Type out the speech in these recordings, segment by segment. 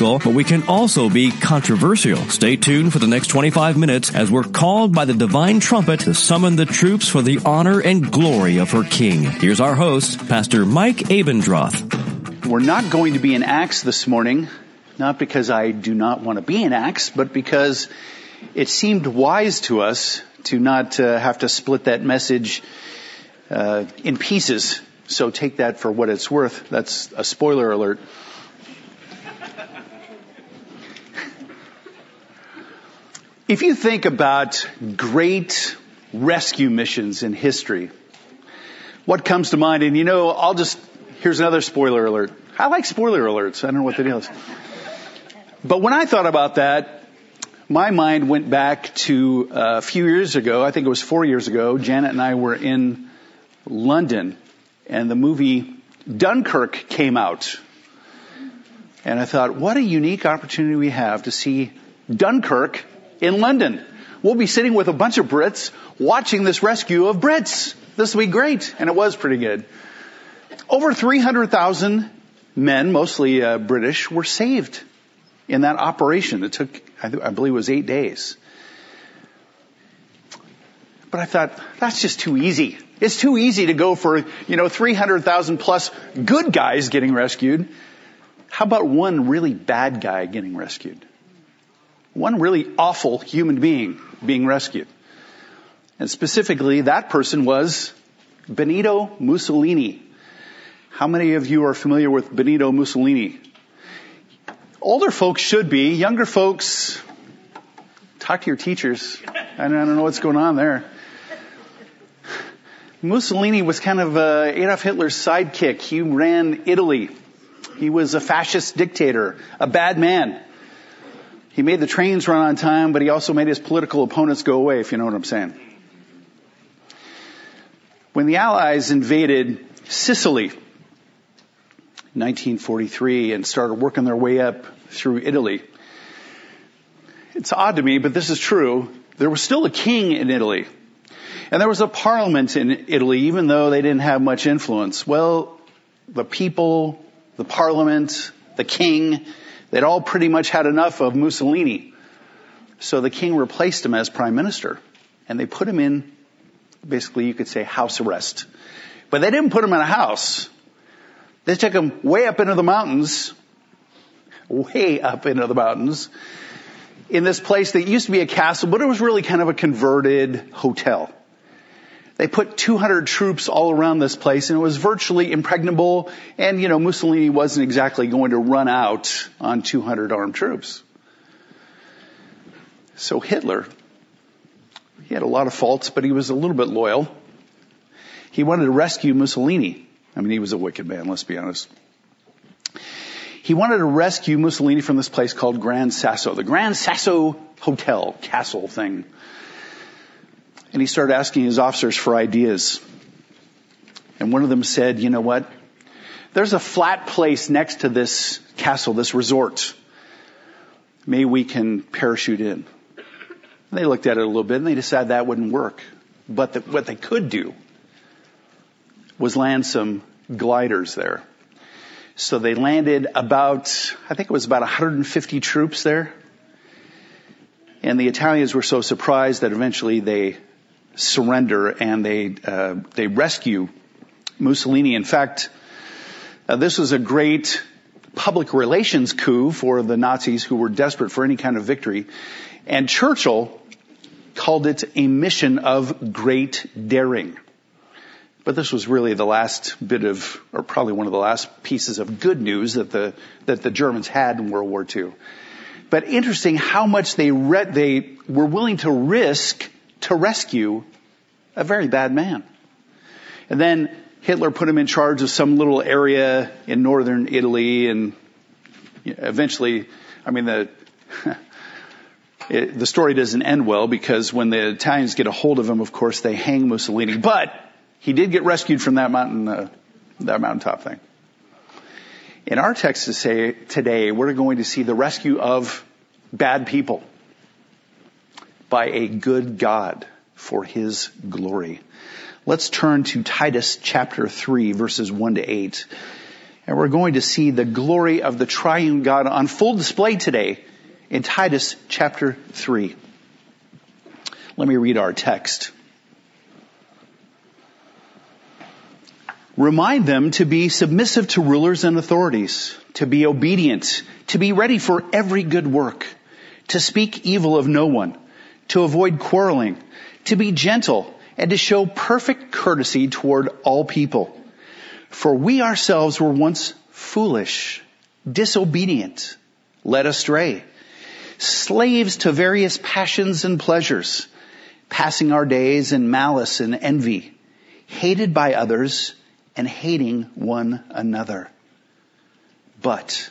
but we can also be controversial. Stay tuned for the next 25 minutes as we're called by the divine trumpet to summon the troops for the honor and glory of her King. Here's our host, Pastor Mike Abendroth. We're not going to be in Acts this morning, not because I do not want to be in Acts, but because it seemed wise to us to not uh, have to split that message uh, in pieces. So take that for what it's worth. That's a spoiler alert. If you think about great rescue missions in history, what comes to mind? And you know, I'll just, here's another spoiler alert. I like spoiler alerts. I don't know what the deal is. But when I thought about that, my mind went back to uh, a few years ago. I think it was four years ago. Janet and I were in London and the movie Dunkirk came out. And I thought, what a unique opportunity we have to see Dunkirk in London. We'll be sitting with a bunch of Brits watching this rescue of Brits. This will be great. And it was pretty good. Over 300,000 men, mostly uh, British, were saved in that operation. It took, I, th- I believe it was eight days. But I thought, that's just too easy. It's too easy to go for, you know, 300,000 plus good guys getting rescued. How about one really bad guy getting rescued? One really awful human being being rescued. And specifically, that person was Benito Mussolini. How many of you are familiar with Benito Mussolini? Older folks should be. Younger folks, talk to your teachers. I don't know what's going on there. Mussolini was kind of uh, Adolf Hitler's sidekick. He ran Italy. He was a fascist dictator, a bad man. He made the trains run on time, but he also made his political opponents go away, if you know what I'm saying. When the Allies invaded Sicily, in 1943, and started working their way up through Italy, it's odd to me, but this is true. There was still a king in Italy. And there was a parliament in Italy, even though they didn't have much influence. Well, the people, the parliament, the king, They'd all pretty much had enough of Mussolini. So the king replaced him as prime minister. And they put him in, basically you could say house arrest. But they didn't put him in a house. They took him way up into the mountains, way up into the mountains, in this place that used to be a castle, but it was really kind of a converted hotel. They put 200 troops all around this place and it was virtually impregnable. And, you know, Mussolini wasn't exactly going to run out on 200 armed troops. So Hitler, he had a lot of faults, but he was a little bit loyal. He wanted to rescue Mussolini. I mean, he was a wicked man, let's be honest. He wanted to rescue Mussolini from this place called Grand Sasso, the Grand Sasso Hotel, castle thing and he started asking his officers for ideas. And one of them said, you know what? There's a flat place next to this castle, this resort. Maybe we can parachute in. And they looked at it a little bit and they decided that wouldn't work. But the, what they could do was land some gliders there. So they landed about, I think it was about 150 troops there. And the Italians were so surprised that eventually they surrender and they uh, they rescue Mussolini. In fact, uh, this was a great public relations coup for the Nazis who were desperate for any kind of victory. And Churchill called it a mission of great daring. But this was really the last bit of, or probably one of the last pieces of good news that the, that the Germans had in World War II. But interesting how much they read, they were willing to risk to rescue a very bad man. And then Hitler put him in charge of some little area in northern Italy and eventually, I mean, the, it, the story doesn't end well because when the Italians get a hold of him, of course, they hang Mussolini. But he did get rescued from that mountain, uh, that mountaintop thing. In our text today, we're going to see the rescue of bad people by a good God for his glory. Let's turn to Titus chapter 3 verses 1 to 8. And we're going to see the glory of the triune God on full display today in Titus chapter 3. Let me read our text. Remind them to be submissive to rulers and authorities, to be obedient, to be ready for every good work, to speak evil of no one, to avoid quarreling, to be gentle, and to show perfect courtesy toward all people. For we ourselves were once foolish, disobedient, led astray, slaves to various passions and pleasures, passing our days in malice and envy, hated by others and hating one another. But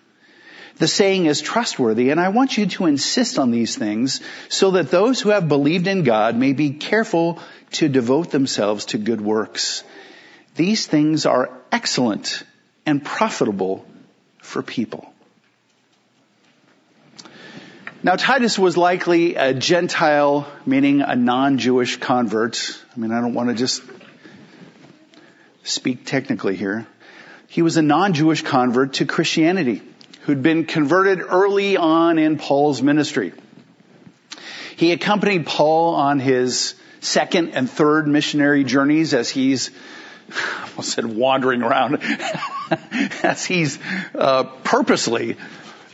The saying is trustworthy, and I want you to insist on these things so that those who have believed in God may be careful to devote themselves to good works. These things are excellent and profitable for people. Now Titus was likely a Gentile, meaning a non-Jewish convert. I mean, I don't want to just speak technically here. He was a non-Jewish convert to Christianity who'd been converted early on in Paul's ministry. He accompanied Paul on his second and third missionary journeys as he's I almost said wandering around as he's uh, purposely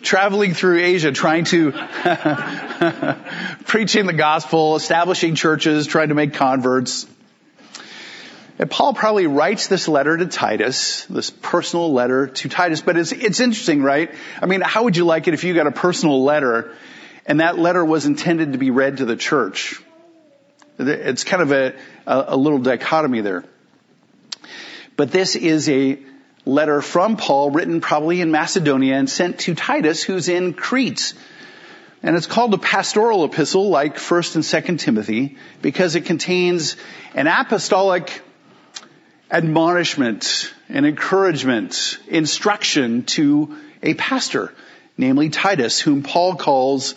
traveling through Asia trying to preaching the gospel, establishing churches, trying to make converts. And Paul probably writes this letter to Titus, this personal letter to Titus, but it's, it's interesting, right? I mean, how would you like it if you got a personal letter and that letter was intended to be read to the church? It's kind of a, a, little dichotomy there. But this is a letter from Paul written probably in Macedonia and sent to Titus who's in Crete. And it's called a pastoral epistle like 1st and 2nd Timothy because it contains an apostolic admonishment and encouragement, instruction to a pastor, namely Titus, whom Paul calls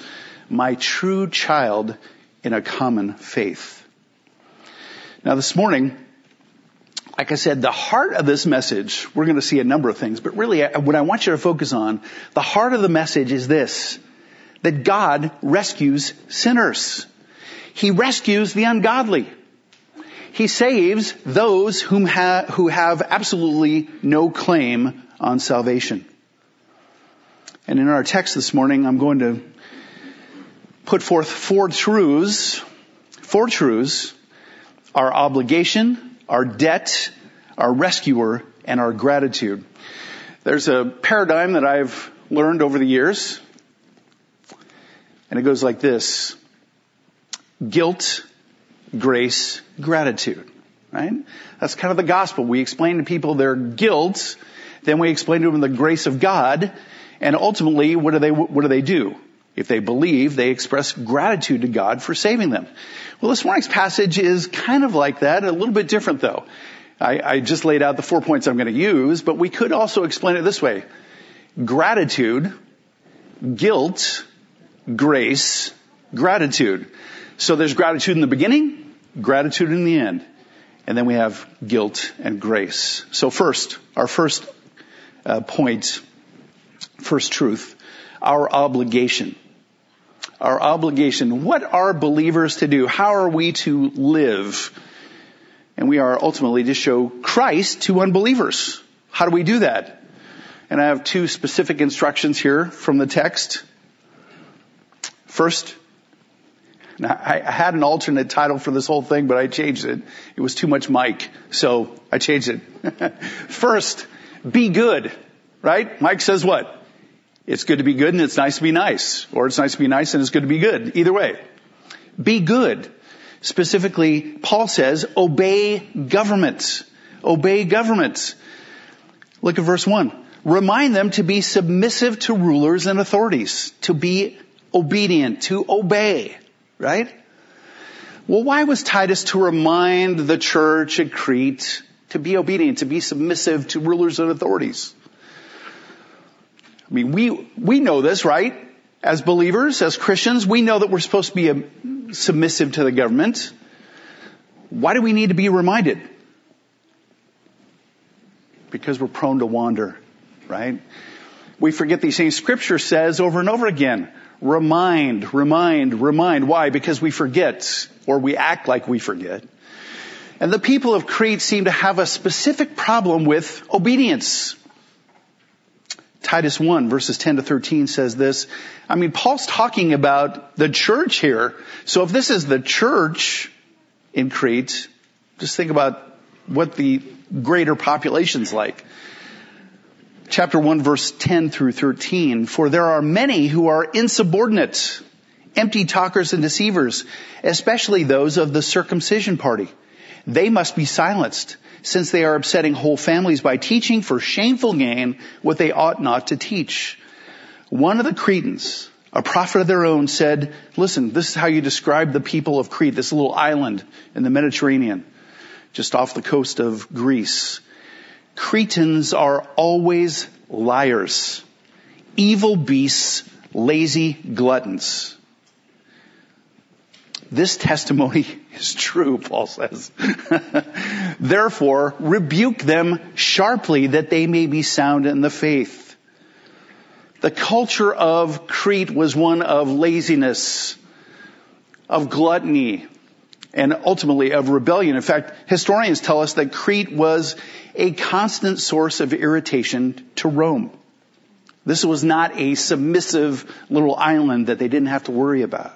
my true child in a common faith. Now this morning, like I said, the heart of this message, we're going to see a number of things, but really what I want you to focus on, the heart of the message is this, that God rescues sinners. He rescues the ungodly. He saves those whom ha- who have absolutely no claim on salvation. And in our text this morning, I'm going to put forth four truths, four truths, our obligation, our debt, our rescuer, and our gratitude. There's a paradigm that I've learned over the years, and it goes like this. Guilt, grace, gratitude. Right? That's kind of the gospel. We explain to people their guilt, then we explain to them the grace of God, and ultimately, what do they, what do they do? If they believe, they express gratitude to God for saving them. Well, this morning's passage is kind of like that, a little bit different though. I, I just laid out the four points I'm going to use, but we could also explain it this way. Gratitude, guilt, grace, gratitude. So there's gratitude in the beginning, gratitude in the end. And then we have guilt and grace. So first, our first uh, point, first truth our obligation. Our obligation. What are believers to do? How are we to live? And we are ultimately to show Christ to unbelievers. How do we do that? And I have two specific instructions here from the text. First, I had an alternate title for this whole thing, but I changed it. It was too much Mike, so I changed it. First, be good, right? Mike says what? It's good to be good and it's nice to be nice. Or it's nice to be nice and it's good to be good. Either way. Be good. Specifically, Paul says, obey governments. Obey governments. Look at verse 1. Remind them to be submissive to rulers and authorities, to be obedient, to obey, right? Well, why was Titus to remind the church at Crete to be obedient, to be submissive to rulers and authorities? I mean, we, we know this, right? As believers, as Christians, we know that we're supposed to be um, submissive to the government. Why do we need to be reminded? Because we're prone to wander right? We forget these things. Scripture says over and over again, remind, remind, remind. Why? Because we forget, or we act like we forget. And the people of Crete seem to have a specific problem with obedience. Titus 1 verses 10 to 13 says this. I mean, Paul's talking about the church here. So if this is the church in Crete, just think about what the greater population's like chapter 1 verse 10 through 13, for there are many who are insubordinate, empty talkers and deceivers, especially those of the circumcision party. They must be silenced, since they are upsetting whole families by teaching for shameful gain what they ought not to teach. One of the Cretans, a prophet of their own, said, listen, this is how you describe the people of Crete, this little island in the Mediterranean, just off the coast of Greece. Cretans are always liars, evil beasts, lazy gluttons. This testimony is true, Paul says. Therefore, rebuke them sharply that they may be sound in the faith. The culture of Crete was one of laziness, of gluttony, and ultimately of rebellion. In fact, historians tell us that Crete was a constant source of irritation to Rome. This was not a submissive little island that they didn't have to worry about.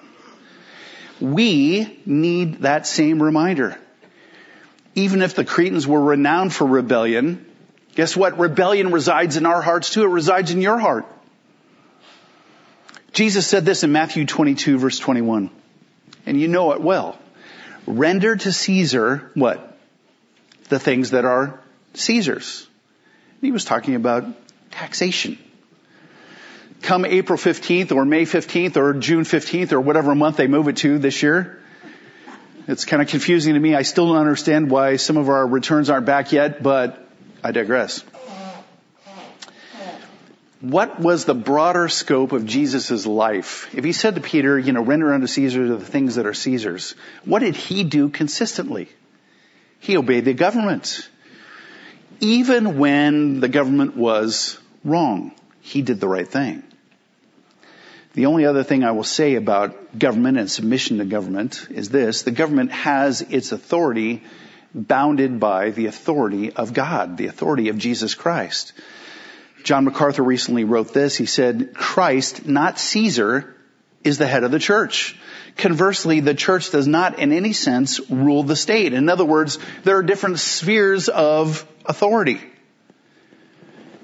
We need that same reminder. Even if the Cretans were renowned for rebellion, guess what? Rebellion resides in our hearts too. It resides in your heart. Jesus said this in Matthew 22 verse 21. And you know it well. Render to Caesar what? The things that are Caesar's. He was talking about taxation. Come April 15th or May 15th or June 15th or whatever month they move it to this year, it's kind of confusing to me. I still don't understand why some of our returns aren't back yet, but I digress. What was the broader scope of Jesus' life? If he said to Peter, you know, render unto Caesar the things that are Caesar's, what did he do consistently? He obeyed the government even when the government was wrong, he did the right thing. The only other thing I will say about government and submission to government is this. The government has its authority bounded by the authority of God, the authority of Jesus Christ. John MacArthur recently wrote this. He said, Christ, not Caesar, is the head of the church. Conversely, the church does not in any sense rule the state. In other words, there are different spheres of authority.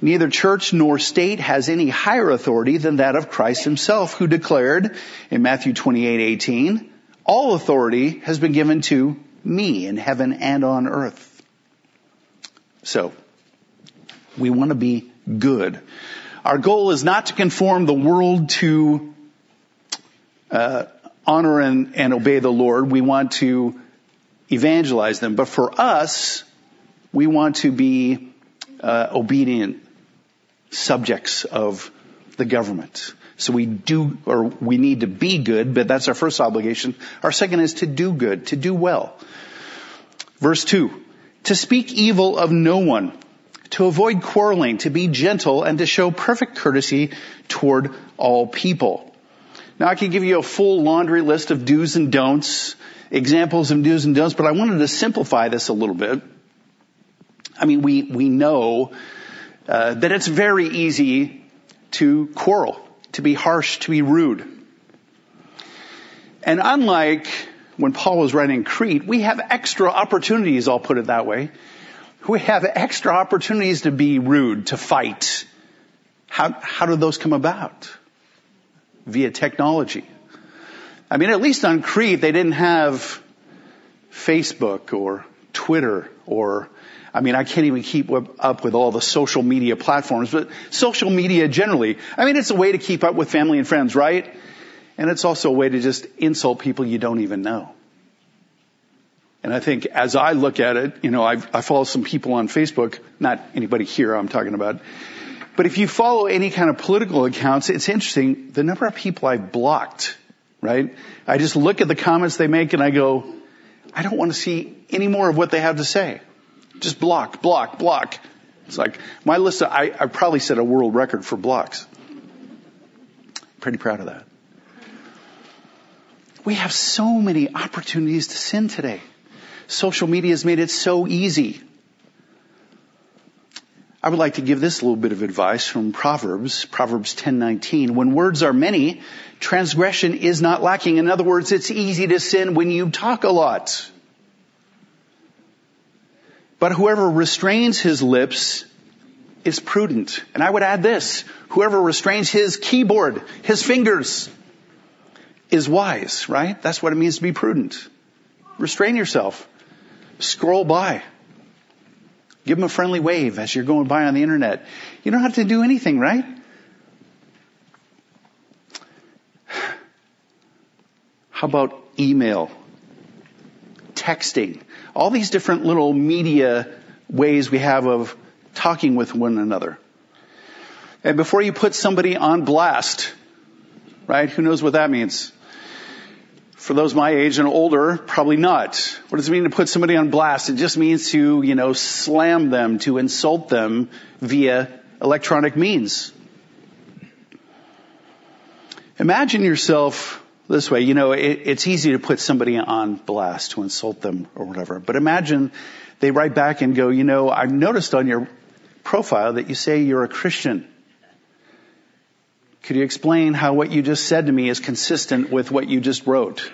Neither church nor state has any higher authority than that of Christ himself, who declared in Matthew 28, 18, all authority has been given to me in heaven and on earth. So, we want to be good. Our goal is not to conform the world to uh, honor and, and obey the Lord. We want to evangelize them. But for us, we want to be uh, obedient subjects of the government. So we do, or we need to be good, but that's our first obligation. Our second is to do good, to do well. Verse two, to speak evil of no one, to avoid quarreling, to be gentle, and to show perfect courtesy toward all people. Now I could give you a full laundry list of do's and don'ts, examples of do's and don'ts, but I wanted to simplify this a little bit. I mean, we, we know uh, that it's very easy to quarrel, to be harsh, to be rude. And unlike when Paul was writing Crete, we have extra opportunities, I'll put it that way. We have extra opportunities to be rude, to fight. How, how do those come about? Via technology. I mean, at least on Crete, they didn't have Facebook or Twitter or, I mean, I can't even keep up with all the social media platforms, but social media generally, I mean, it's a way to keep up with family and friends, right? And it's also a way to just insult people you don't even know. And I think as I look at it, you know, I've, I follow some people on Facebook, not anybody here I'm talking about, but if you follow any kind of political accounts, it's interesting, the number of people I've blocked right? I just look at the comments they make and I go, I don't want to see any more of what they have to say. Just block, block, block. It's like my list of, I, I probably set a world record for blocks. Pretty proud of that. We have so many opportunities to sin today. Social media has made it so easy. I would like to give this a little bit of advice from Proverbs, Proverbs 10:19. When words are many, transgression is not lacking. In other words, it's easy to sin when you talk a lot. But whoever restrains his lips is prudent. And I would add this, whoever restrains his keyboard, his fingers, is wise, right? That's what it means to be prudent. Restrain yourself. Scroll by. Give them a friendly wave as you're going by on the internet. You don't have to do anything, right? How about email? Texting? All these different little media ways we have of talking with one another. And before you put somebody on blast, right? Who knows what that means? For those my age and older, probably not. What does it mean to put somebody on blast? It just means to, you know, slam them, to insult them via electronic means. Imagine yourself this way. You know, it, it's easy to put somebody on blast, to insult them or whatever. But imagine they write back and go, you know, I've noticed on your profile that you say you're a Christian. Could you explain how what you just said to me is consistent with what you just wrote?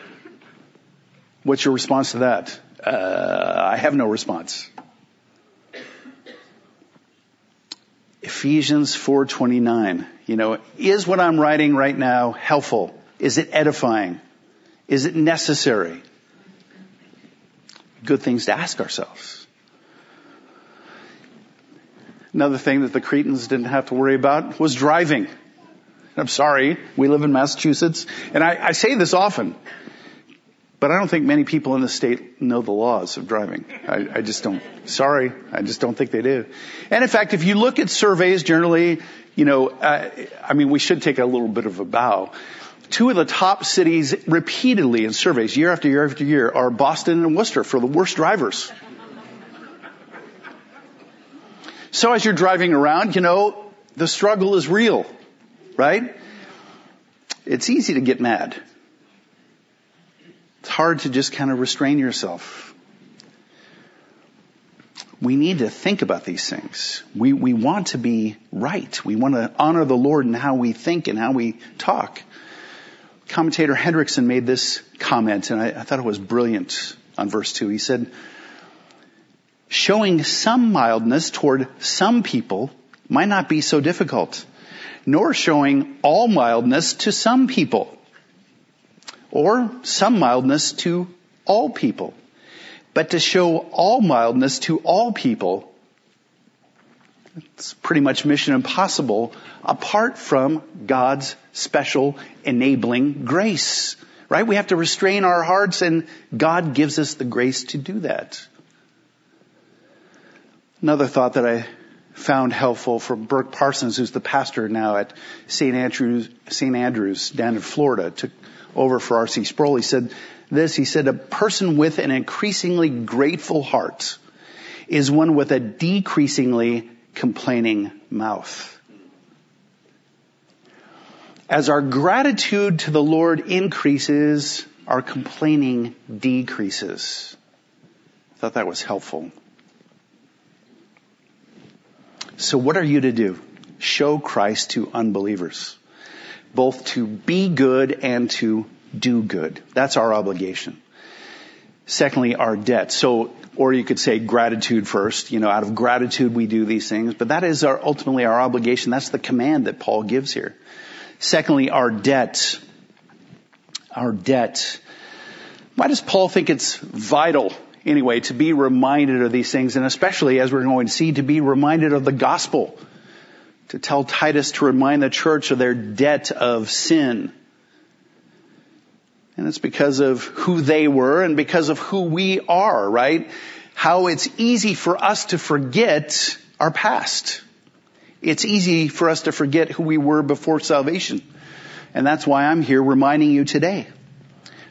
What's your response to that? Uh, I have no response. Ephesians 4:29. You know, is what I'm writing right now helpful? Is it edifying? Is it necessary? Good things to ask ourselves. Another thing that the Cretans didn't have to worry about was driving. I'm sorry, we live in Massachusetts, and I, I say this often, but I don't think many people in the state know the laws of driving. I, I just don't. Sorry, I just don't think they do. And in fact, if you look at surveys generally, you know, uh, I mean, we should take a little bit of a bow. Two of the top cities repeatedly in surveys, year after year after year, are Boston and Worcester for the worst drivers. So as you're driving around, you know, the struggle is real right? It's easy to get mad. It's hard to just kind of restrain yourself. We need to think about these things. We, we want to be right. We want to honor the Lord in how we think and how we talk. Commentator Hendriksen made this comment, and I, I thought it was brilliant on verse 2. He said, Showing some mildness toward some people might not be so difficult nor showing all mildness to some people, or some mildness to all people. But to show all mildness to all people, it's pretty much mission impossible apart from God's special enabling grace. Right? We have to restrain our hearts and God gives us the grace to do that. Another thought that I found helpful from Burk Parsons, who's the pastor now at St. Andrews, St. Andrews down in Florida, took over for R.C. Sproul. He said this, he said, a person with an increasingly grateful heart is one with a decreasingly complaining mouth. As our gratitude to the Lord increases, our complaining decreases. I thought that was helpful. So what are you to do? Show Christ to unbelievers. Both to be good and to do good. That's our obligation. Secondly, our debt. So, or you could say gratitude first. You know, out of gratitude we do these things, but that is our, ultimately our obligation. That's the command that Paul gives here. Secondly, our debt. Our debt. Why does Paul think it's vital anyway to be reminded of these things and especially as we're going to see to be reminded of the gospel? To tell Titus to remind the church of their debt of sin. And it's because of who they were and because of who we are, right? How it's easy for us to forget our past. It's easy for us to forget who we were before salvation. And that's why I'm here reminding you today.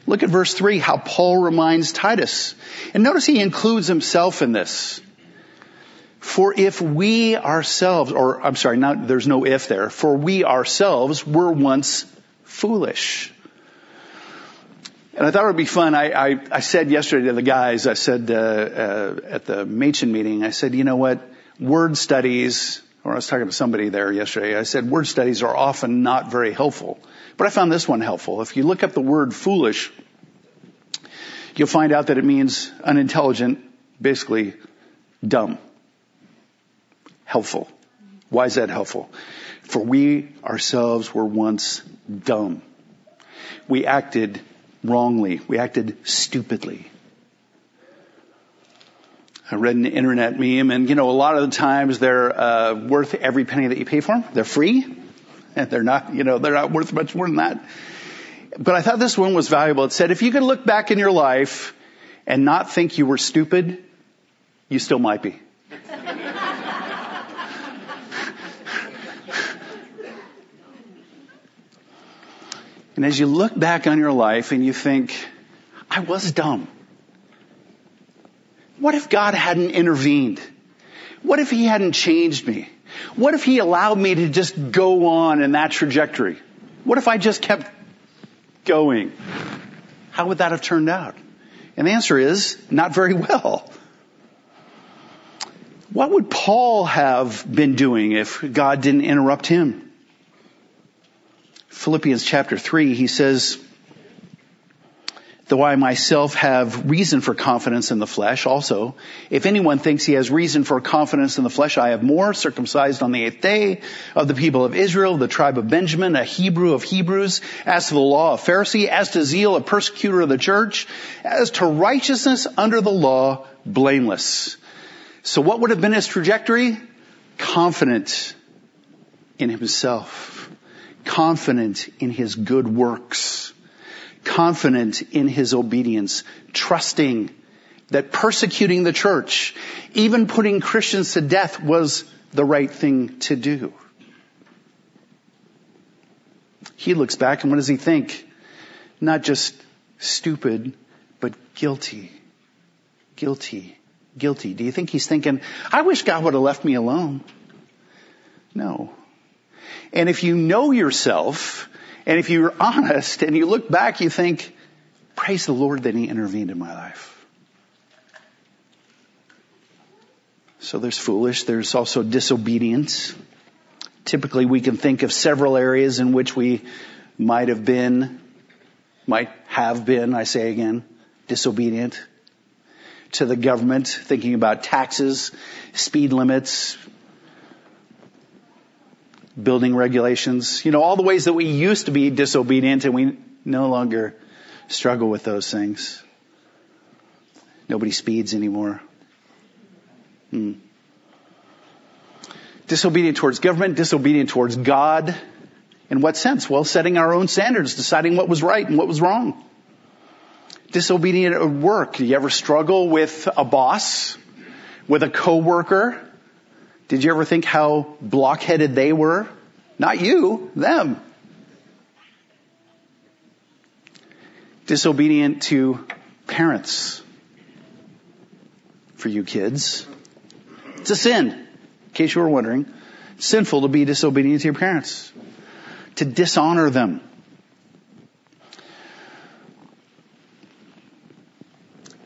Look at verse 3, how Paul reminds Titus. And notice he includes himself in this. For if we ourselves, or I'm sorry, not, there's no if there, for we ourselves were once foolish. And I thought it would be fun. I, I, I said yesterday to the guys, I said uh, uh, at the Machen meeting, I said, you know what, word studies, or I was talking to somebody there yesterday, I said word studies are often not very helpful. But I found this one helpful. If you look up the word foolish, you'll find out that it means unintelligent, basically dumb. Helpful. Why is that helpful? For we ourselves were once dumb. We acted wrongly. We acted stupidly. I read an internet meme and, you know, a lot of the times they're uh, worth every penny that you pay for them. They're free. And they're not, you know, they're not worth much more than that. But I thought this one was valuable. It said, if you could look back in your life and not think you were stupid, you still might be. And as you look back on your life and you think, I was dumb. What if God hadn't intervened? What if He hadn't changed me? What if He allowed me to just go on in that trajectory? What if I just kept going? How would that have turned out? And the answer is, not very well. What would Paul have been doing if God didn't interrupt him? Philippians chapter 3, he says, Though I myself have reason for confidence in the flesh also, if anyone thinks he has reason for confidence in the flesh, I have more, circumcised on the eighth day of the people of Israel, the tribe of Benjamin, a Hebrew of Hebrews, as to the law, a Pharisee, as to zeal, a persecutor of the church, as to righteousness under the law, blameless. So what would have been his trajectory? Confident in himself confident in his good works, confident in his obedience, trusting that persecuting the church, even putting Christians to death was the right thing to do. He looks back and what does he think? Not just stupid, but guilty. Guilty. Guilty. Do you think he's thinking, I wish God would have left me alone? No. And if you know yourself, and if you're honest and you look back, you think, praise the Lord that He intervened in my life. So there's foolish, there's also disobedience. Typically we can think of several areas in which we might have been, might have been, I say again, disobedient to the government, thinking about taxes, speed limits, building regulations, you know, all the ways that we used to be disobedient and we no longer struggle with those things. Nobody speeds anymore. Hmm. Disobedient towards government, disobedient towards God. In what sense? Well, setting our own standards, deciding what was right and what was wrong. Disobedient at work. Do you ever struggle with a boss? With a coworker? Did you ever think how blockheaded they were? Not you, them. Disobedient to parents. For you kids. It's a sin. In case you were wondering. Sinful to be disobedient to your parents. To dishonor them.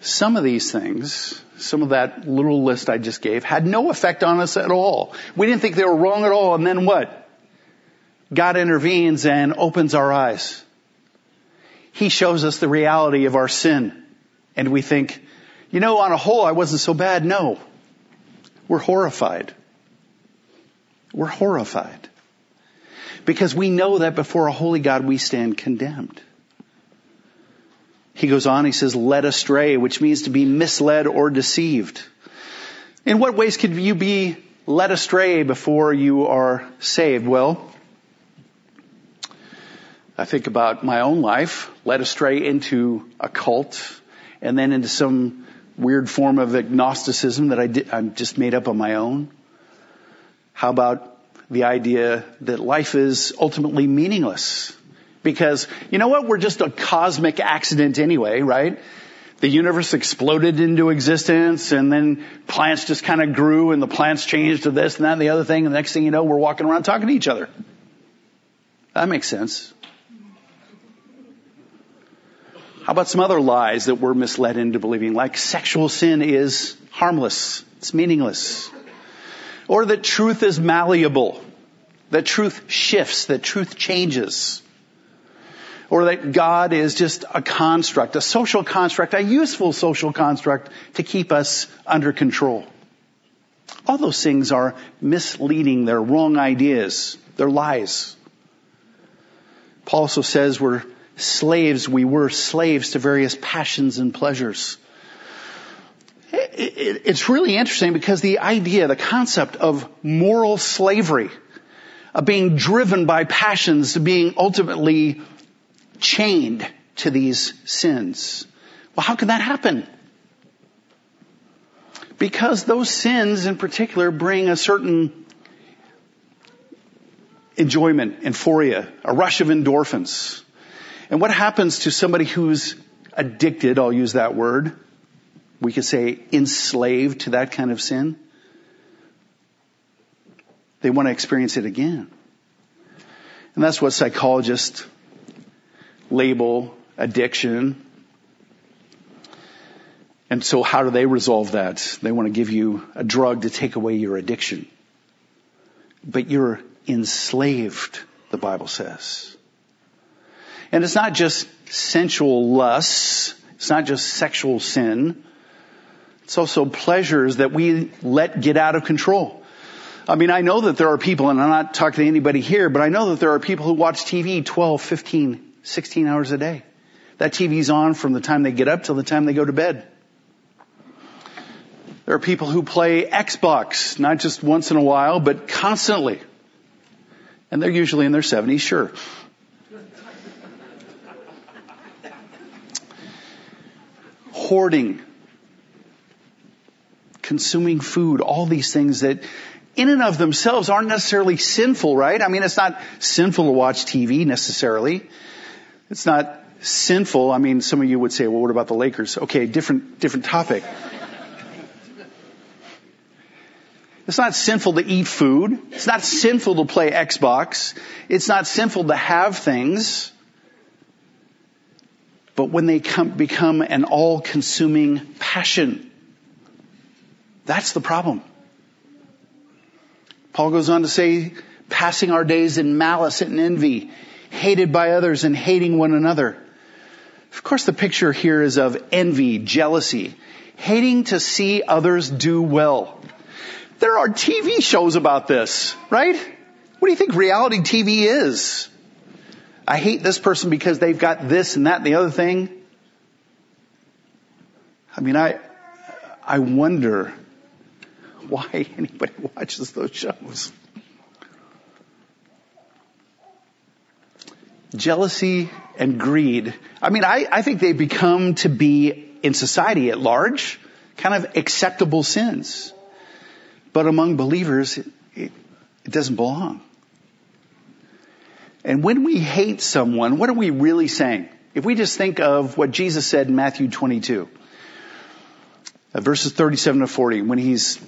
Some of these things, some of that little list I just gave, had no effect on us at all. We didn't think they were wrong at all, and then what? God intervenes and opens our eyes. He shows us the reality of our sin. And we think, you know, on a whole, I wasn't so bad. No. We're horrified. We're horrified. Because we know that before a holy God we stand condemned. He goes on, he says, led astray, which means to be misled or deceived. In what ways could you be led astray before you are saved? Well, I think about my own life, led astray into a cult and then into some weird form of agnosticism that I did, I'm just made up on my own. How about the idea that life is ultimately meaningless? Because, you know what? We're just a cosmic accident anyway, right? The universe exploded into existence and then plants just kind of grew and the plants changed to this and that and the other thing and the next thing you know, we're walking around talking to each other. That makes sense. How about some other lies that we're misled into believing, like sexual sin is harmless, it's meaningless. Or that truth is malleable, that truth shifts, that truth changes. Or that God is just a construct, a social construct, a useful social construct to keep us under control. All those things are misleading, they're wrong ideas, they're lies. Paul also says we're slaves, we were slaves to various passions and pleasures. It's really interesting because the idea, the concept of moral slavery, of being driven by passions, being ultimately chained to these sins. Well, how can that happen? Because those sins in particular bring a certain enjoyment, euphoria, a rush of endorphins. And what happens to somebody who's addicted, I'll use that word, we could say enslaved to that kind of sin? They want to experience it again. And that's what psychologists label addiction. And so how do they resolve that? They want to give you a drug to take away your addiction. But you're enslaved, the Bible says. And it's not just sensual lusts. It's not just sexual sin. It's also pleasures that we let get out of control. I mean, I know that there are people, and I'm not talking to anybody here, but I know that there are people who watch TV 12, 15, 16 hours a day. That TV's on from the time they get up till the time they go to bed. There are people who play Xbox, not just once in a while, but constantly. And they're usually in their 70s, sure. hoarding, consuming food, all these things that in and of themselves aren't necessarily sinful, right? I mean, it's not sinful to watch TV necessarily. It's not sinful. I mean, some of you would say, well, what about the Lakers? Okay, different, different topic. It's not sinful to eat food. It's not sinful to play Xbox. It's not sinful to have things. But when they come, become an all-consuming passion, that's the problem. Paul goes on to say, passing our days in malice and envy, hated by others and hating one another. Of course, the picture here is of envy, jealousy, hating to see others do well. There are TV shows about this, right? What do you think reality TV is? I hate this person because they've got this and that and the other thing. I mean, I, I wonder why anybody watches those shows. Jealousy and greed. I mean, I, I think they become to be in society at large kind of acceptable sins. But among believers, it, it, it doesn't belong. And when we hate someone, what are we really saying? If we just think of what Jesus said in Matthew 22, uh, verses 37 to 40, when he's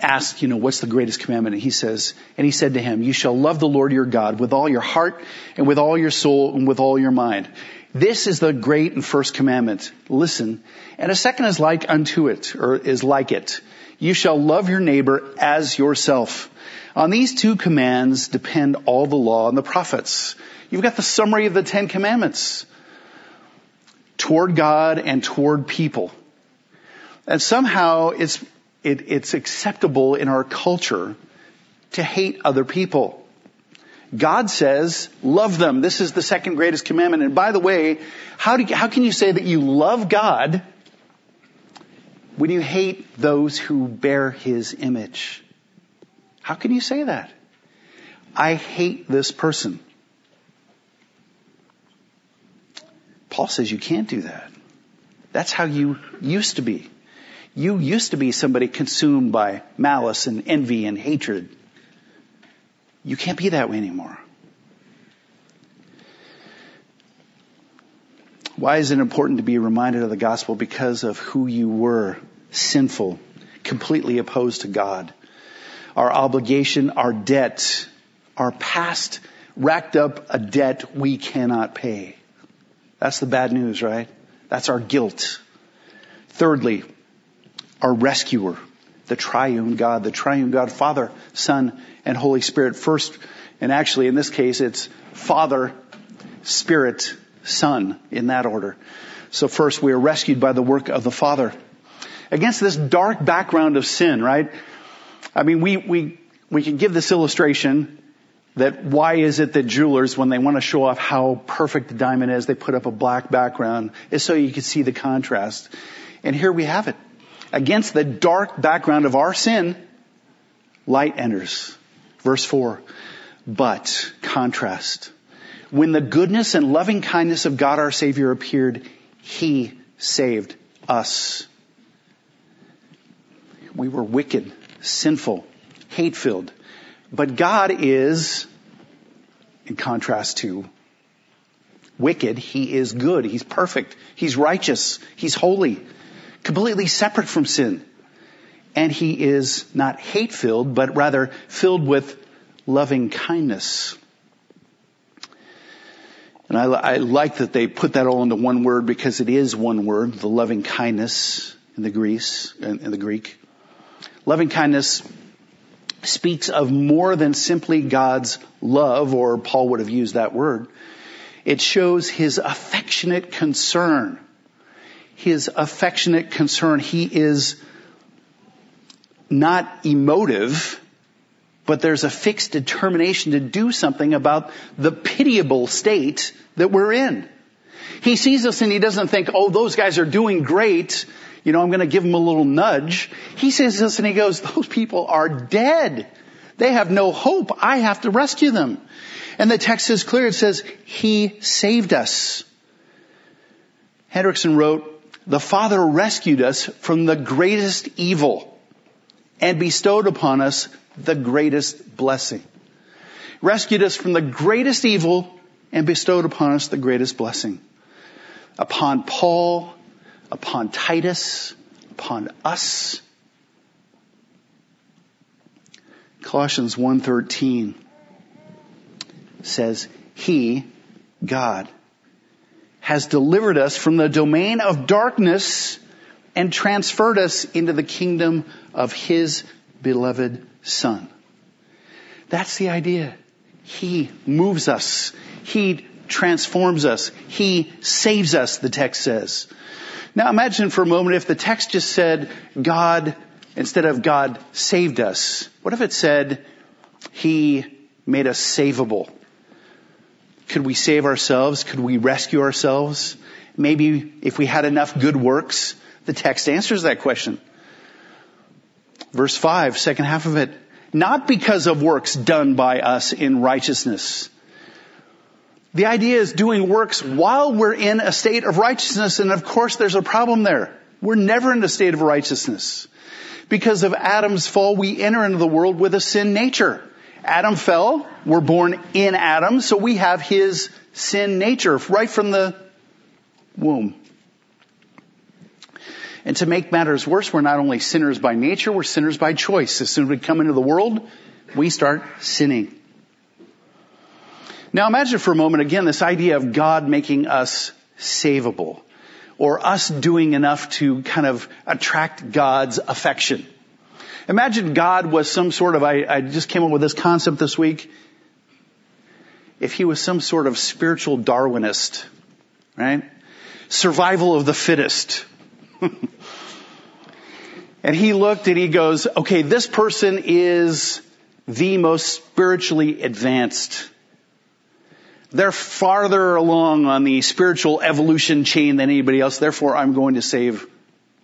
asked, you know, what's the greatest commandment? And he says, and he said to him, you shall love the Lord your God with all your heart and with all your soul and with all your mind. This is the great and first commandment. Listen. And a second is like unto it, or is like it. You shall love your neighbor as yourself. On these two commands depend all the law and the prophets. You've got the summary of the Ten Commandments. Toward God and toward people. And somehow it's, it, it's acceptable in our culture to hate other people. God says, love them. This is the second greatest commandment. And by the way, how, do you, how can you say that you love God when you hate those who bear his image? How can you say that? I hate this person. Paul says you can't do that. That's how you used to be. You used to be somebody consumed by malice and envy and hatred. You can't be that way anymore. Why is it important to be reminded of the gospel? Because of who you were. Sinful. Completely opposed to God. Our obligation, our debt, our past racked up a debt we cannot pay. That's the bad news, right? That's our guilt. Thirdly, our rescuer the triune God, the triune God, Father, Son, and Holy Spirit first. And actually, in this case, it's Father, Spirit, Son, in that order. So first, we are rescued by the work of the Father. Against this dark background of sin, right? I mean, we, we, we can give this illustration that why is it that jewelers, when they want to show off how perfect the diamond is, they put up a black background, is so you can see the contrast. And here we have it against the dark background of our sin, light enters. Verse 4. But, contrast. When the goodness and loving kindness of God our Savior appeared, He saved us. We were wicked, sinful, hate filled. But God is, in contrast to wicked, He is good. He's perfect. He's righteous. He's holy completely separate from sin. And he is not hate filled, but rather filled with loving kindness. And I, I, like that they put that all into one word because it is one word, the loving kindness in the Greece, in, in the Greek. Loving kindness speaks of more than simply God's love, or Paul would have used that word. It shows his affectionate concern his affectionate concern. He is not emotive, but there's a fixed determination to do something about the pitiable state that we're in. He sees us and he doesn't think, oh, those guys are doing great. You know, I'm going to give them a little nudge. He sees us and he goes, those people are dead. They have no hope. I have to rescue them. And the text is clear. It says, He saved us. Hendriksen wrote, the Father rescued us from the greatest evil and bestowed upon us the greatest blessing. Rescued us from the greatest evil and bestowed upon us the greatest blessing. Upon Paul, upon Titus, upon us. Colossians 1:13 says, "He, God, has delivered us from the domain of darkness and transferred us into the kingdom of His beloved Son. That's the idea. He moves us. He transforms us. He saves us, the text says. Now imagine for a moment if the text just said, God, instead of God saved us. What if it said, He made us savable? Could we save ourselves? Could we rescue ourselves? Maybe if we had enough good works, the text answers that question. Verse 5, second half of it. Not because of works done by us in righteousness. The idea is doing works while we're in a state of righteousness, and of course there's a problem there. We're never in a state of righteousness. Because of Adam's fall, we enter into the world with a sin nature. Adam fell. We're born in Adam, so we have his sin nature right from the womb. And to make matters worse, we're not only sinners by nature, we're sinners by choice. As soon as we come into the world, we start sinning. Now imagine for a moment again this idea of God making us savable or us doing enough to kind of attract God's affection. Imagine God was some sort of, I, I just came up with this concept this week. If he was some sort of spiritual Darwinist, right? Survival of the fittest. and he looked and he goes, okay, this person is the most spiritually advanced. They're farther along on the spiritual evolution chain than anybody else. Therefore, I'm going to save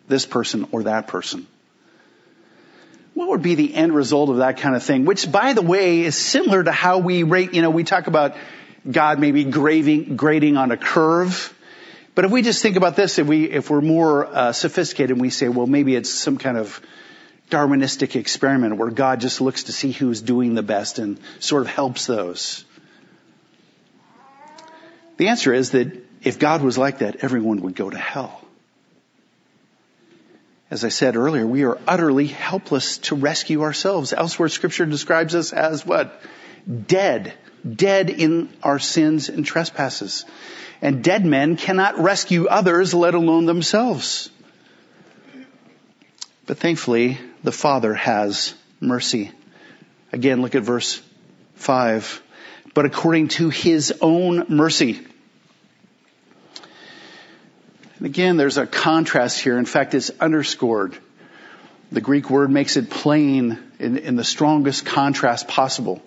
this person or that person. What would be the end result of that kind of thing? Which, by the way, is similar to how we rate, you know, we talk about God maybe grading, grading on a curve. But if we just think about this, if we, if we're more uh, sophisticated and we say, well, maybe it's some kind of Darwinistic experiment where God just looks to see who's doing the best and sort of helps those. The answer is that if God was like that, everyone would go to hell. As I said earlier, we are utterly helpless to rescue ourselves. Elsewhere, scripture describes us as what? Dead. Dead in our sins and trespasses. And dead men cannot rescue others, let alone themselves. But thankfully, the Father has mercy. Again, look at verse 5. But according to His own mercy. And again, there's a contrast here. In fact, it's underscored. The Greek word makes it plain in, in the strongest contrast possible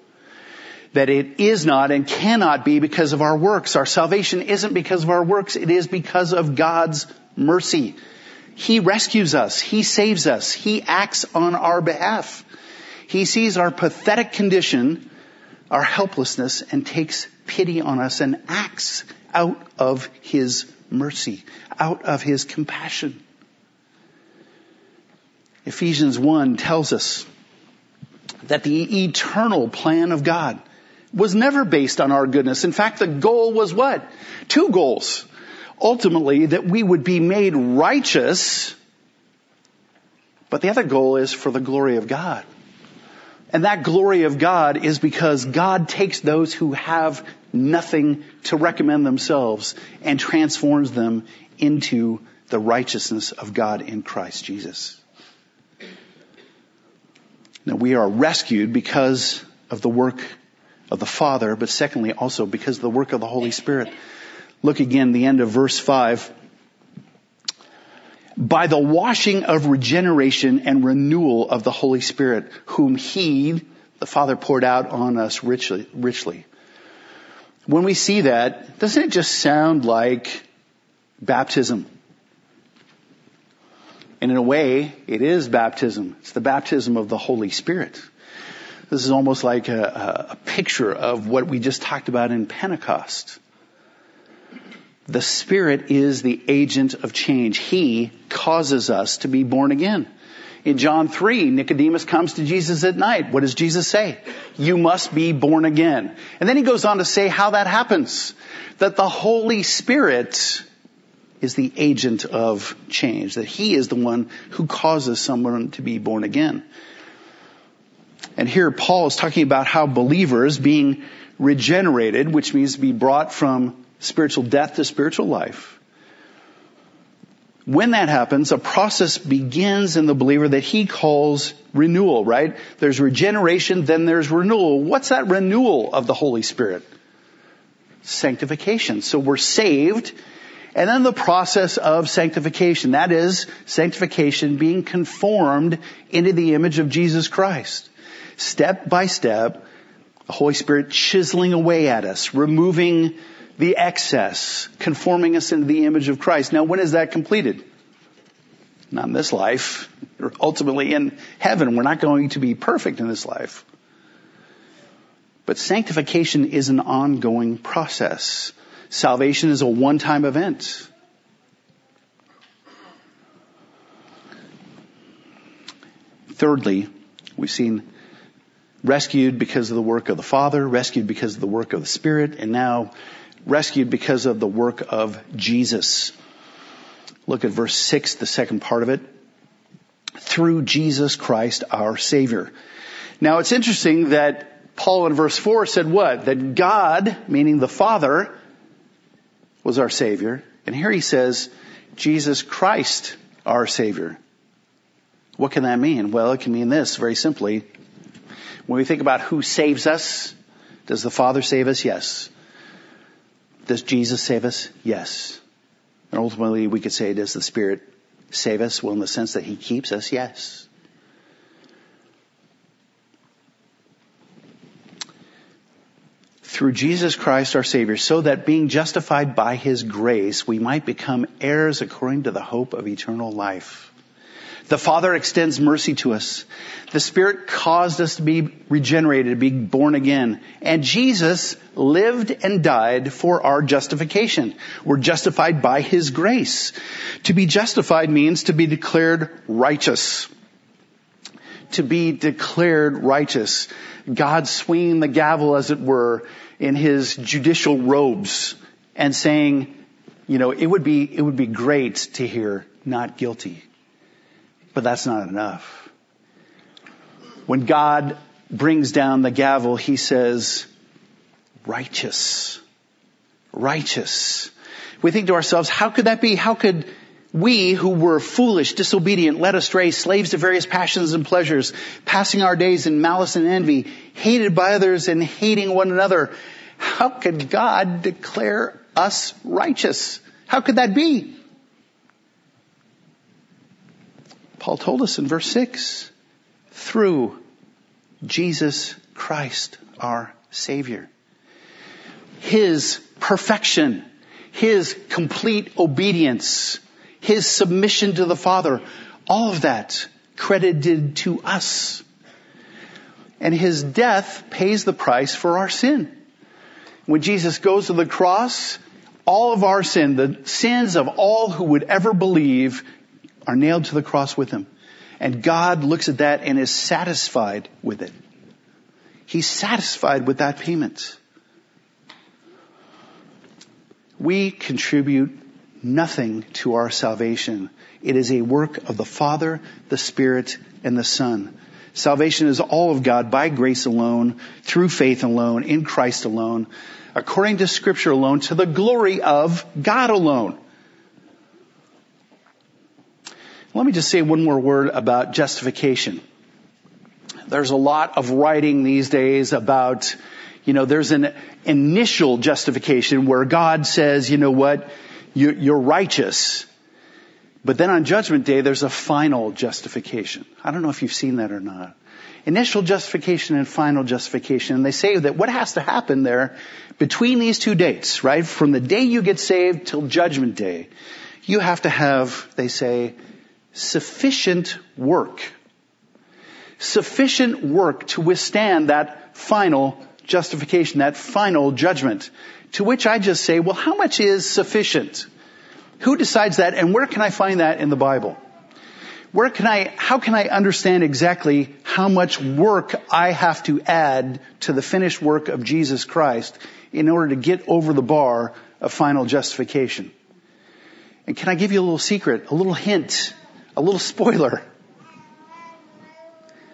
that it is not and cannot be because of our works. Our salvation isn't because of our works. It is because of God's mercy. He rescues us. He saves us. He acts on our behalf. He sees our pathetic condition, our helplessness, and takes pity on us and acts out of His mercy, out of His compassion. Ephesians 1 tells us that the eternal plan of God was never based on our goodness. In fact, the goal was what? Two goals. Ultimately, that we would be made righteous, but the other goal is for the glory of God. And that glory of God is because God takes those who have nothing to recommend themselves and transforms them into the righteousness of God in Christ Jesus. Now we are rescued because of the work of the Father, but secondly also because of the work of the Holy Spirit. Look again, the end of verse 5. By the washing of regeneration and renewal of the Holy Spirit, whom He, the Father, poured out on us richly. richly. When we see that, doesn't it just sound like baptism? And in a way, it is baptism. It's the baptism of the Holy Spirit. This is almost like a, a picture of what we just talked about in Pentecost. The Spirit is the agent of change. He causes us to be born again. In John 3, Nicodemus comes to Jesus at night. What does Jesus say? You must be born again. And then he goes on to say how that happens. That the Holy Spirit is the agent of change. That He is the one who causes someone to be born again. And here Paul is talking about how believers being regenerated, which means to be brought from spiritual death to spiritual life. When that happens, a process begins in the believer that he calls renewal, right? There's regeneration, then there's renewal. What's that renewal of the Holy Spirit? Sanctification. So we're saved, and then the process of sanctification. That is, sanctification being conformed into the image of Jesus Christ step by step, the Holy Spirit chiseling away at us, removing the excess, conforming us into the image of Christ. Now, when is that completed? Not in this life. Ultimately in heaven. We're not going to be perfect in this life. But sanctification is an ongoing process. Salvation is a one-time event. Thirdly, we've seen rescued because of the work of the Father, rescued because of the work of the Spirit, and now rescued because of the work of Jesus. Look at verse 6, the second part of it. Through Jesus Christ our Savior. Now it's interesting that Paul in verse 4 said what? That God, meaning the Father, was our Savior, And here he says, Jesus Christ, our Savior. What can that mean? Well, it can mean this very simply. When we think about who saves us, does the Father save us? Yes. Does Jesus save us? Yes. And ultimately we could say, does the Spirit save us? Well, in the sense that He keeps us? Yes. through Jesus Christ our Savior, so that being justified by His grace, we might become heirs according to the hope of eternal life. The Father extends mercy to us. The Spirit caused us to be regenerated, to be born again. And Jesus lived and died for our justification. We're justified by His grace. To be justified means to be declared righteous. To be declared righteous. God swinging the gavel, as it were, in His judicial robes and saying, you know, it would be, it would be great to hear not guilty. But that's not enough. When God brings down the gavel, he says, righteous. Righteous. We think to ourselves, how could that be? How could we who were foolish, disobedient, led astray, slaves to various passions and pleasures, passing our days in malice and envy, hated by others and hating one another, how could God declare us righteous? How could that be? Paul told us in verse 6, through Jesus Christ our Savior. His perfection, His complete obedience, His submission to the Father, all of that credited to us. And His death pays the price for our sin. When Jesus goes to the cross, all of our sin, the sins of all who would ever believe, are nailed to the cross with him. And God looks at that and is satisfied with it. He's satisfied with that payment. We contribute nothing to our salvation. It is a work of the Father, the Spirit, and the Son. Salvation is all of God by grace alone, through faith alone, in Christ alone, according to scripture alone, to the glory of God alone. Let me just say one more word about justification. There's a lot of writing these days about, you know, there's an initial justification where God says, you know what, you're righteous. But then on judgment day, there's a final justification. I don't know if you've seen that or not. Initial justification and final justification. And they say that what has to happen there between these two dates, right? From the day you get saved till judgment day, you have to have, they say, sufficient work. Sufficient work to withstand that final justification, that final judgment. To which I just say, well, how much is sufficient? Who decides that and where can I find that in the Bible? Where can I, how can I understand exactly how much work I have to add to the finished work of Jesus Christ in order to get over the bar of final justification? And can I give you a little secret, a little hint a little spoiler.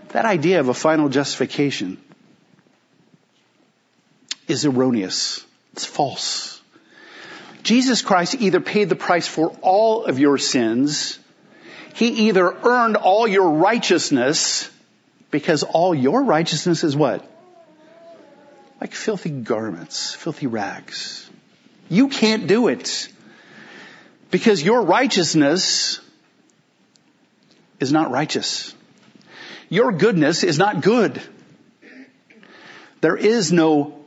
That idea of a final justification is erroneous. It's false. Jesus Christ either paid the price for all of your sins, He either earned all your righteousness, because all your righteousness is what? Like filthy garments, filthy rags. You can't do it. Because your righteousness is not righteous. Your goodness is not good. There is no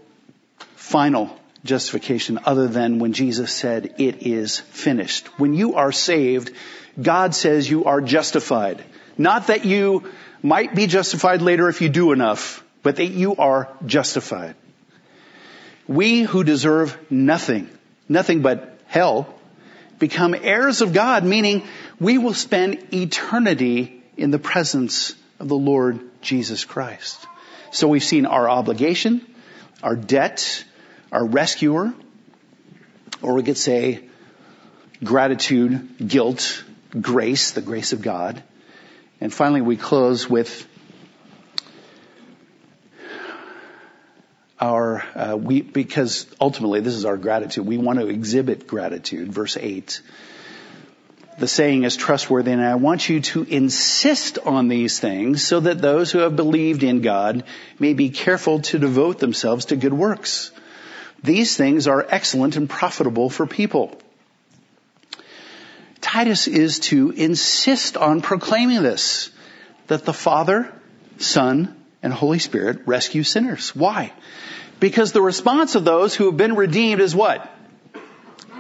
final justification other than when Jesus said, it is finished. When you are saved, God says you are justified. Not that you might be justified later if you do enough, but that you are justified. We who deserve nothing, nothing but hell, become heirs of God, meaning we will spend eternity in the presence of the Lord Jesus Christ. So we've seen our obligation, our debt, our rescuer, or we could say gratitude, guilt, grace, the grace of God. And finally we close with our, uh, we, because ultimately this is our gratitude. We want to exhibit gratitude. Verse 8. The saying is trustworthy and I want you to insist on these things so that those who have believed in God may be careful to devote themselves to good works. These things are excellent and profitable for people. Titus is to insist on proclaiming this, that the Father, Son, and Holy Spirit rescue sinners. Why? Because the response of those who have been redeemed is what?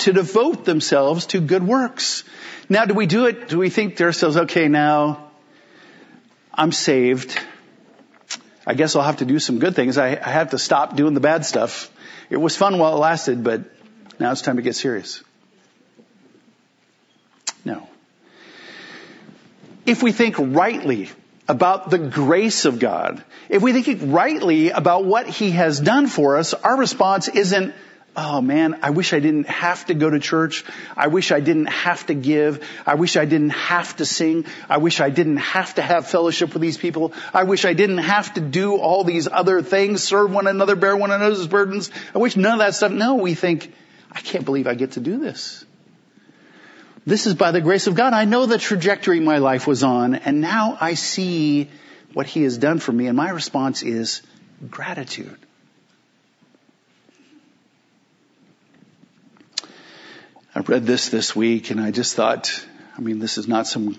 To devote themselves to good works. Now, do we do it? Do we think to ourselves, okay, now I'm saved. I guess I'll have to do some good things. I, I have to stop doing the bad stuff. It was fun while it lasted, but now it's time to get serious. No. If we think rightly about the grace of God, if we think rightly about what He has done for us, our response isn't, oh man, I wish I didn't have to go to church. I wish I didn't have to give. I wish I didn't have to sing. I wish I didn't have to have fellowship with these people. I wish I didn't have to do all these other things, serve one another, bear one another's burdens. I wish none of that stuff. No, we think, I can't believe I get to do this. This is by the grace of God. I know the trajectory my life was on, and now I see what He has done for me, and my response is gratitude. I read this this week, and I just thought, I mean, this is not some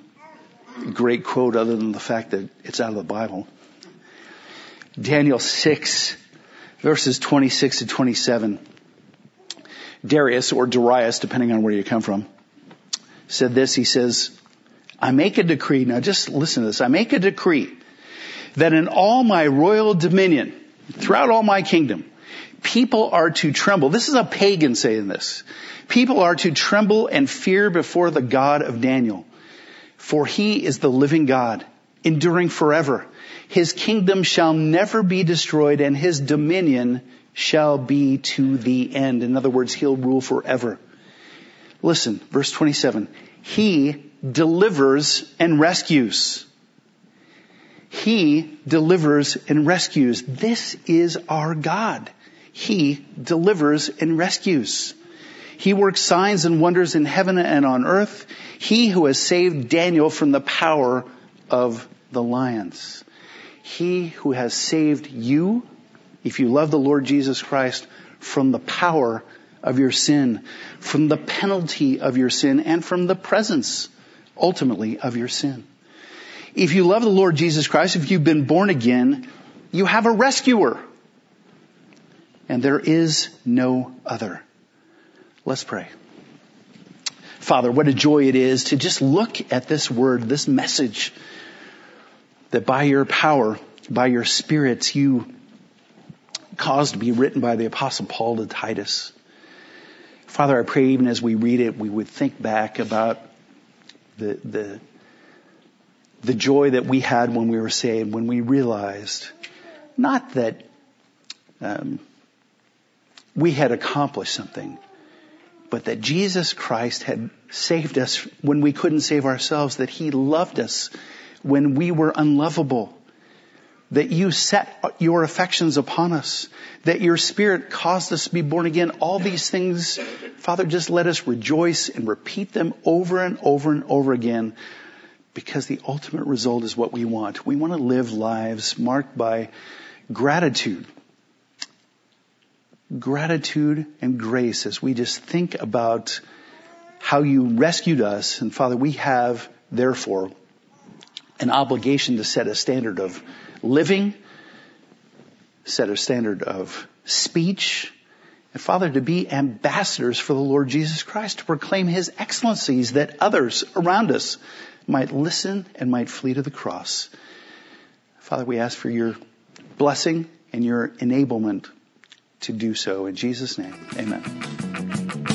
great quote other than the fact that it's out of the Bible. Daniel 6, verses 26 to 27. Darius, or Darius, depending on where you come from, said this. He says, I make a decree. Now just listen to this. I make a decree that in all my royal dominion, throughout all my kingdom, people are to tremble. This is a pagan saying this. People are to tremble and fear before the God of Daniel. For he is the living God, enduring forever. His kingdom shall never be destroyed and his dominion shall be to the end. In other words, he'll rule forever. Listen, verse 27. He delivers and rescues. He delivers and rescues. This is our God. He delivers and rescues. He works signs and wonders in heaven and on earth. He who has saved Daniel from the power of the lions. He who has saved you, if you love the Lord Jesus Christ, from the power of your sin, from the penalty of your sin, and from the presence, ultimately, of your sin. If you love the Lord Jesus Christ, if you've been born again, you have a rescuer. And there is no other. Let's pray. Father, what a joy it is to just look at this word, this message, that by your power, by your spirits, you caused to be written by the apostle Paul to Titus. Father, I pray even as we read it, we would think back about the, the, the joy that we had when we were saved, when we realized not that um, we had accomplished something, but that Jesus Christ had saved us when we couldn't save ourselves, that He loved us when we were unlovable, that you set your affections upon us, that your spirit caused us to be born again. All these things, Father, just let us rejoice and repeat them over and over and over again because the ultimate result is what we want. We want to live lives marked by gratitude. Gratitude and grace as we just think about how you rescued us. And Father, we have therefore an obligation to set a standard of living, set a standard of speech, and Father, to be ambassadors for the Lord Jesus Christ, to proclaim His excellencies that others around us might listen and might flee to the cross. Father, we ask for your blessing and your enablement to do so. In Jesus' name, amen.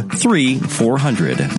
3400.